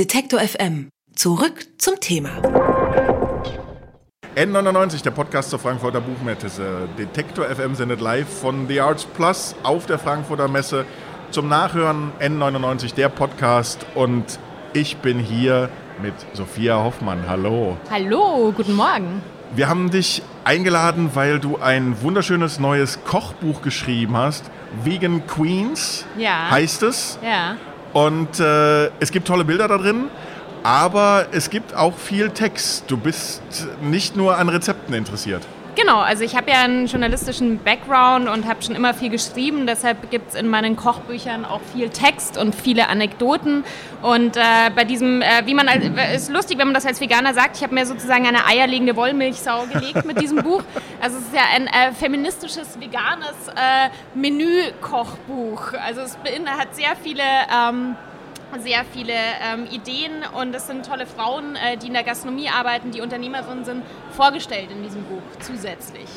Detektor FM. Zurück zum Thema. N99, der Podcast zur Frankfurter Buchmesse. Detektor FM sendet live von The Arts Plus auf der Frankfurter Messe. Zum Nachhören N99, der Podcast. Und ich bin hier mit Sophia Hoffmann. Hallo. Hallo, guten Morgen. Wir haben dich eingeladen, weil du ein wunderschönes neues Kochbuch geschrieben hast. Vegan Queens Ja. heißt es. Ja. Und äh, es gibt tolle Bilder da drin, aber es gibt auch viel Text. Du bist nicht nur an Rezepten interessiert. Genau, also ich habe ja einen journalistischen Background und habe schon immer viel geschrieben. Deshalb gibt es in meinen Kochbüchern auch viel Text und viele Anekdoten. Und äh, bei diesem, äh, wie man, als, ist lustig, wenn man das als Veganer sagt, ich habe mir sozusagen eine eierlegende Wollmilchsau gelegt mit diesem Buch. Also es ist ja ein äh, feministisches, veganes äh, Menü-Kochbuch. Also es beinhaltet sehr viele... Ähm, sehr viele ähm, Ideen und es sind tolle Frauen, äh, die in der Gastronomie arbeiten, die Unternehmerinnen sind, vorgestellt in diesem Buch zusätzlich.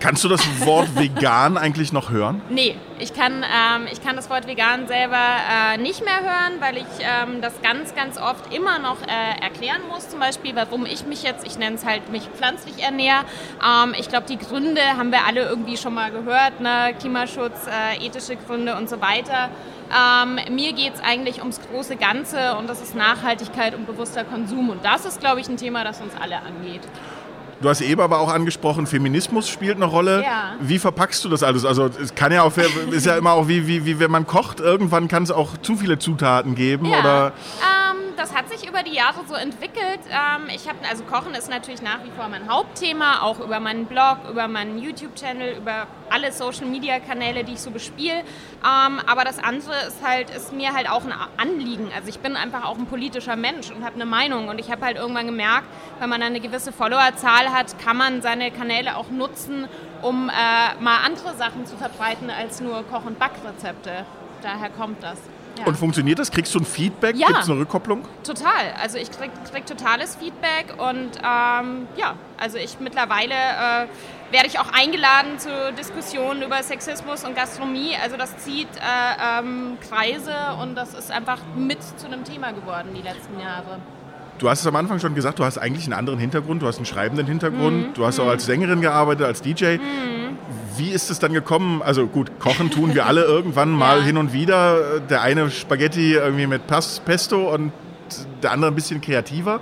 Kannst du das Wort vegan eigentlich noch hören? Nee, ich kann, ähm, ich kann das Wort vegan selber äh, nicht mehr hören, weil ich ähm, das ganz, ganz oft immer noch äh, erklären muss. Zum Beispiel, warum ich mich jetzt, ich nenne es halt, mich pflanzlich ernähre. Ähm, ich glaube, die Gründe haben wir alle irgendwie schon mal gehört. Ne? Klimaschutz, äh, ethische Gründe und so weiter. Ähm, mir geht es eigentlich ums große Ganze und das ist Nachhaltigkeit und bewusster Konsum. Und das ist, glaube ich, ein Thema, das uns alle angeht. Du hast eben aber auch angesprochen, Feminismus spielt eine Rolle. Ja. Wie verpackst du das alles? Also es kann ja auch, ist ja immer auch wie, wie, wie wenn man kocht, irgendwann kann es auch zu viele Zutaten geben Ja, oder ähm, das hat sich über die Jahre so entwickelt. Ähm, ich habe, also Kochen ist natürlich nach wie vor mein Hauptthema, auch über meinen Blog, über meinen YouTube-Channel, über alle Social-Media-Kanäle, die ich so bespiele. Ähm, aber das andere ist halt, ist mir halt auch ein Anliegen. Also ich bin einfach auch ein politischer Mensch und habe eine Meinung. Und ich habe halt irgendwann gemerkt, wenn man eine gewisse Followerzahl hat, kann man seine Kanäle auch nutzen, um äh, mal andere Sachen zu verbreiten als nur Koch- und Backrezepte. Daher kommt das. Ja. und funktioniert das? Kriegst du ein Feedback? Ja. Gibt es eine Rückkopplung? Total. Also ich krieg, krieg totales Feedback und ähm, ja, also ich mittlerweile äh, werde ich auch eingeladen zu Diskussionen über Sexismus und Gastronomie. Also das zieht äh, ähm, Kreise und das ist einfach mit zu einem Thema geworden die letzten Jahre. Du hast es am Anfang schon gesagt, du hast eigentlich einen anderen Hintergrund, du hast einen schreibenden Mhm. Hintergrund, du hast auch als Sängerin gearbeitet, als DJ. Wie ist es dann gekommen? Also gut, kochen tun wir alle irgendwann mal Ja. hin und wieder. Der eine Spaghetti irgendwie mit Pas Pesto und der andere ein bisschen kreativer.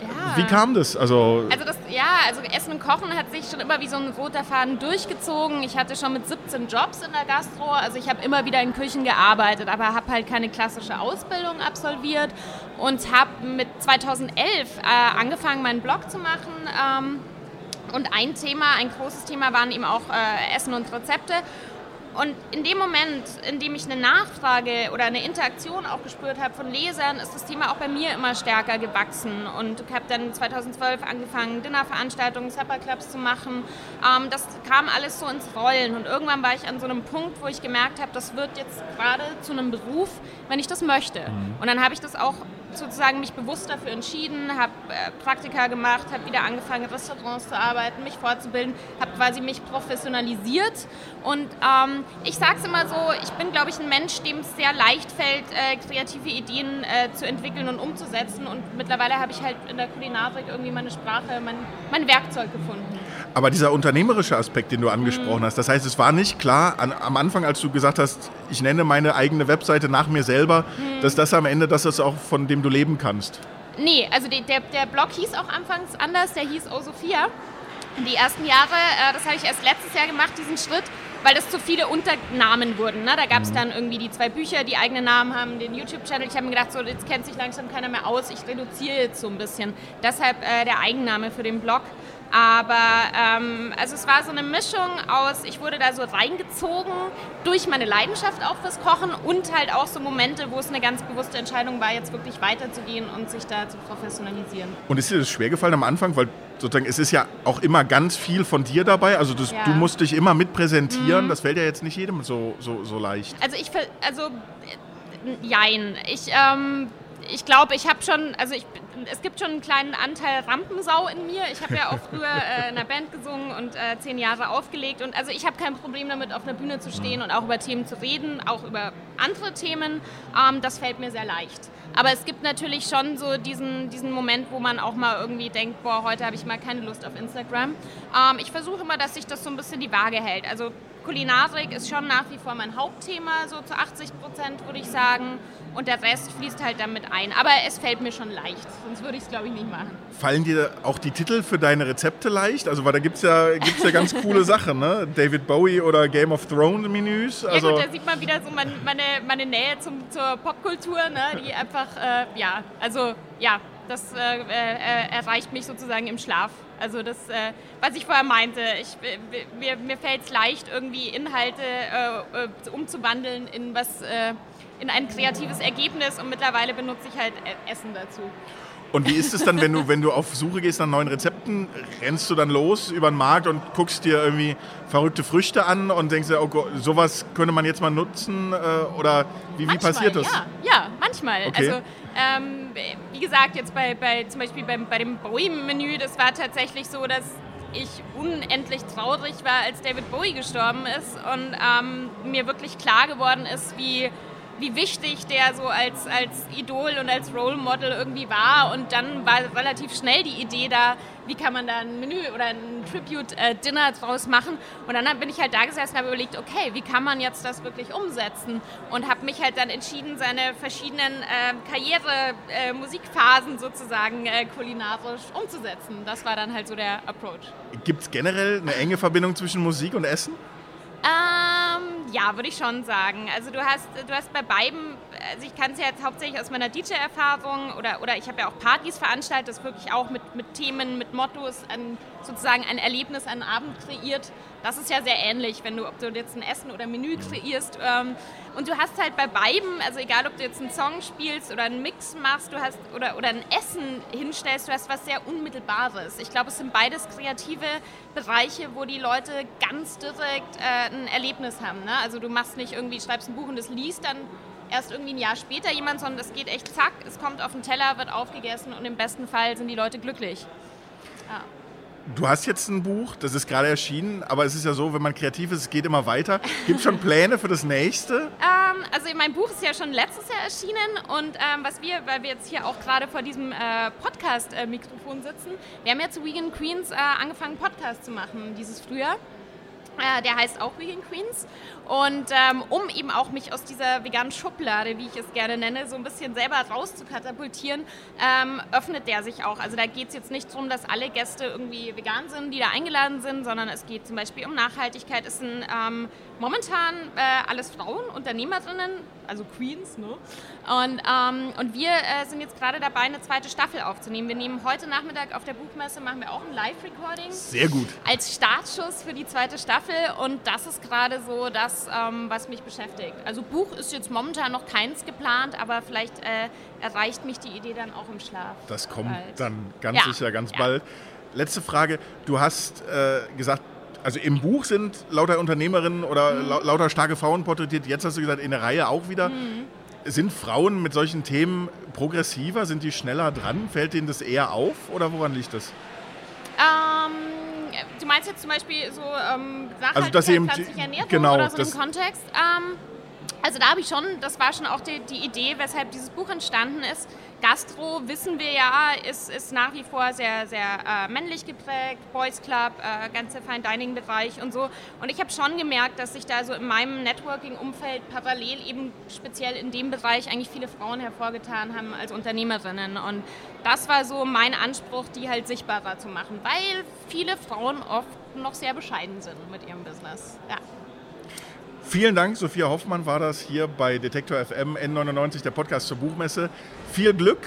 Ja. Wie kam das? Also, Also das, ja, also Essen und Kochen hat sich schon immer wie so ein roter Faden durchgezogen. Ich hatte schon mit 17 Jobs in der Gastro, also ich habe immer wieder in Küchen gearbeitet, aber habe halt keine klassische Ausbildung absolviert und habe mit 2011 äh, angefangen, meinen Blog zu machen. Ähm, und ein Thema, ein großes Thema waren eben auch äh, Essen und Rezepte. Und in dem Moment, in dem ich eine Nachfrage oder eine Interaktion auch gespürt habe von Lesern, ist das Thema auch bei mir immer stärker gewachsen. Und ich habe dann 2012 angefangen, Dinnerveranstaltungen, Supperclubs zu machen. Ähm, das kam alles so ins Rollen. Und irgendwann war ich an so einem Punkt, wo ich gemerkt habe, das wird jetzt gerade zu einem Beruf, wenn ich das möchte. Und dann habe ich das auch sozusagen mich bewusst dafür entschieden, habe äh, Praktika gemacht, habe wieder angefangen, Restaurants zu arbeiten, mich fortzubilden, habe quasi mich professionalisiert. Und ähm, ich sage es immer so, ich bin, glaube ich, ein Mensch, dem es sehr leicht fällt, äh, kreative Ideen äh, zu entwickeln und umzusetzen. Und mittlerweile habe ich halt in der Kulinarik irgendwie meine Sprache, mein, mein Werkzeug gefunden. Aber dieser unternehmerische Aspekt, den du angesprochen hast, das heißt, es war nicht klar an, am Anfang, als du gesagt hast, ich nenne meine eigene Webseite nach mir selber, dass das am Ende das ist auch, von dem du leben kannst. Nee, also der, der Blog hieß auch anfangs anders, der hieß Oh Sophia. Die ersten Jahre, äh, das habe ich erst letztes Jahr gemacht, diesen Schritt, weil das zu viele Unternamen wurden. Ne? Da gab es dann irgendwie die zwei Bücher, die eigene Namen haben, den YouTube-Channel. Ich habe mir gedacht, so, jetzt kennt sich langsam keiner mehr aus, ich reduziere jetzt so ein bisschen. Deshalb äh, der Eigenname für den Blog. Aber ähm, also es war so eine Mischung aus, ich wurde da so reingezogen durch meine Leidenschaft auch fürs Kochen und halt auch so Momente, wo es eine ganz bewusste Entscheidung war, jetzt wirklich weiterzugehen und sich da zu professionalisieren. Und ist dir das schwer gefallen am Anfang? Weil sozusagen es ist ja auch immer ganz viel von dir dabei. Also das, Ja. du musst dich immer mit präsentieren. Das fällt ja jetzt nicht jedem so, so, so leicht. Also ich, also äh, jein. Ich, ähm, ich glaube, ich habe schon, also ich, es gibt schon einen kleinen Anteil Rampensau in mir. Ich habe ja auch früher äh, in einer Band gesungen und äh, zehn Jahre aufgelegt. Und also ich habe kein Problem damit, auf einer Bühne zu stehen und auch über Themen zu reden, auch über andere Themen. Ähm, das fällt mir sehr leicht. Aber es gibt natürlich schon so diesen, diesen Moment, wo man auch mal irgendwie denkt, boah, heute habe ich mal keine Lust auf Instagram. Ähm, ich versuche immer, dass sich das so ein bisschen die Waage hält. Also Kulinarik ist schon nach wie vor mein Hauptthema, so zu 80 Prozent würde ich sagen. Und der Rest fließt halt damit ein. Aber es fällt mir schon leicht, sonst würde ich es, glaube ich, nicht machen. Fallen dir auch die Titel für deine Rezepte leicht? Also, weil da gibt es ja, gibt's ja ganz coole Sachen, ne? David Bowie oder Game of Thrones Menüs. Also ja gut, da sieht man wieder so mein, meine, meine Nähe zum, zur Popkultur, ne? die einfach, äh, ja, also, ja, das äh, äh, erreicht mich sozusagen im Schlaf. Also das, äh, was ich vorher meinte, ich, mir, mir fällt es leicht, irgendwie Inhalte äh, äh, umzuwandeln in was äh, in ein kreatives Ergebnis und mittlerweile benutze ich halt e-, Essen dazu. Und wie ist es dann, wenn du, wenn du auf Suche gehst nach neuen Rezepten, rennst du dann los über den Markt und guckst dir irgendwie verrückte Früchte an und denkst dir, oh Gott, sowas könnte man jetzt mal nutzen? Oder wie, wie manchmal, passiert das? Ja, ja manchmal. Okay. Also ähm, wie gesagt, jetzt bei, bei zum Beispiel beim, bei dem Bowie-Menü, das war tatsächlich so, dass ich unendlich traurig war, als David Bowie gestorben ist und ähm, mir wirklich klar geworden ist, wie wie wichtig der so als, als Idol und als Role Model irgendwie war. Und dann war relativ schnell die Idee da, wie kann man da ein Menü oder ein Tribute-Dinner draus machen. Und dann bin ich halt da gesessen und habe überlegt, okay, wie kann man jetzt das wirklich umsetzen? Und habe mich halt dann entschieden, seine verschiedenen äh, Karriere-Musikphasen äh, sozusagen äh, kulinarisch umzusetzen. Das war dann halt so der Approach. Gibt es generell eine enge Verbindung zwischen Musik und Essen? Ähm, ja, würde ich schon sagen. Also du hast, du hast bei beiden, also ich kann es ja jetzt hauptsächlich aus meiner DJ-Erfahrung oder, oder ich habe ja auch Partys veranstaltet, das wirklich auch mit, mit Themen, mit Mottos, ein, sozusagen ein Erlebnis, einen Abend kreiert. Das ist ja sehr ähnlich, wenn du, ob du jetzt ein Essen oder ein Menü kreierst. Ähm, und du hast halt bei beiden, also egal ob du jetzt einen Song spielst oder einen Mix machst, du hast oder, oder ein Essen hinstellst, du hast was sehr Unmittelbares. Ich glaube, es sind beides kreative Bereiche, wo die Leute ganz direkt äh, ein Erlebnis haben. Ne? Also du machst nicht irgendwie, schreibst ein Buch und das liest dann erst irgendwie ein Jahr später jemand, sondern es geht echt zack, es kommt auf den Teller, wird aufgegessen und im besten Fall sind die Leute glücklich. Ja. Du hast jetzt ein Buch, das ist gerade erschienen, aber es ist ja so, wenn man kreativ ist, es geht immer weiter. Gibt es schon Pläne für das nächste? Ähm, also mein Buch ist ja schon letztes Jahr erschienen und ähm, was wir, weil wir jetzt hier auch gerade vor diesem äh, Podcast-Mikrofon sitzen, wir haben jetzt Vegan Queens äh, angefangen, Podcast zu machen dieses Frühjahr. Äh, der heißt auch Vegan Queens. Und ähm, um eben auch mich aus dieser veganen Schublade, wie ich es gerne nenne, so ein bisschen selber rauszukatapultieren, ähm, öffnet der sich auch. Also da geht es jetzt nicht darum, dass alle Gäste irgendwie vegan sind, die da eingeladen sind, sondern es geht zum Beispiel um Nachhaltigkeit. Es sind ähm, momentan äh, alles Frauen, Unternehmerinnen, also Queens, ne? Und, ähm, und wir äh, sind jetzt gerade dabei, eine zweite Staffel aufzunehmen. Wir nehmen heute Nachmittag auf der Buchmesse, machen wir auch ein Live-Recording. Sehr gut. Als Startschuss für die zweite Staffel und das ist gerade so das, ähm, was mich beschäftigt. Also Buch ist jetzt momentan noch keins geplant, aber vielleicht äh, erreicht mich die Idee dann auch im Schlaf. Das kommt bald. dann ganz ja. sicher ganz ja. bald. Letzte Frage. Du hast äh, gesagt, also im Buch sind lauter Unternehmerinnen oder mhm. lauter starke Frauen porträtiert. Jetzt hast du gesagt, in der Reihe auch wieder. Mhm. Sind Frauen mit solchen Themen progressiver? Sind die schneller dran? Fällt denen das eher auf oder woran liegt das? Meinst jetzt zum Beispiel so ähm, Nachhaltigkeit, also, dass eben, Ernährung genau, oder so im Kontext? Ähm, also da habe ich schon, das war schon auch die, die Idee, weshalb dieses Buch entstanden ist, Gastro, wissen wir ja, ist, ist nach wie vor sehr, sehr äh, männlich geprägt, Boys Club, äh, ganze Fine Dining Bereich und so. Und ich habe schon gemerkt, dass sich da so in meinem Networking-Umfeld parallel eben speziell in dem Bereich eigentlich viele Frauen hervorgetan haben als Unternehmerinnen. Und das war so mein Anspruch, die halt sichtbarer zu machen, weil viele Frauen oft noch sehr bescheiden sind mit ihrem Business. Ja. Vielen Dank, Sophia Hoffmann war das hier bei Detektor FM N99, der Podcast zur Buchmesse. Viel Glück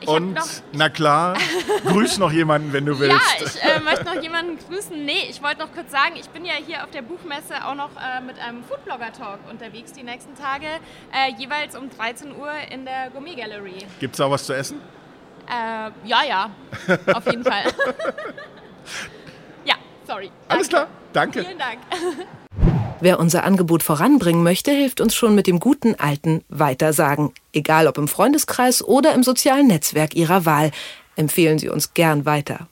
ich und na klar, grüß noch jemanden, wenn du willst. Ja, ich äh, möchte noch jemanden grüßen. Nee, ich wollte noch kurz sagen, ich bin ja hier auf der Buchmesse auch noch äh, mit einem Foodblogger-Talk unterwegs die nächsten Tage, äh, jeweils um 13 Uhr in der Gourmet Gallery. Gibt es auch was zu essen? Äh, ja, ja, auf jeden Fall. ja, sorry. Danke. Alles klar, danke. Vielen Dank. Wer unser Angebot voranbringen möchte, hilft uns schon mit dem guten alten Weitersagen. egal ob im Freundeskreis oder im sozialen Netzwerk Ihrer Wahl. Empfehlen Sie uns gern weiter.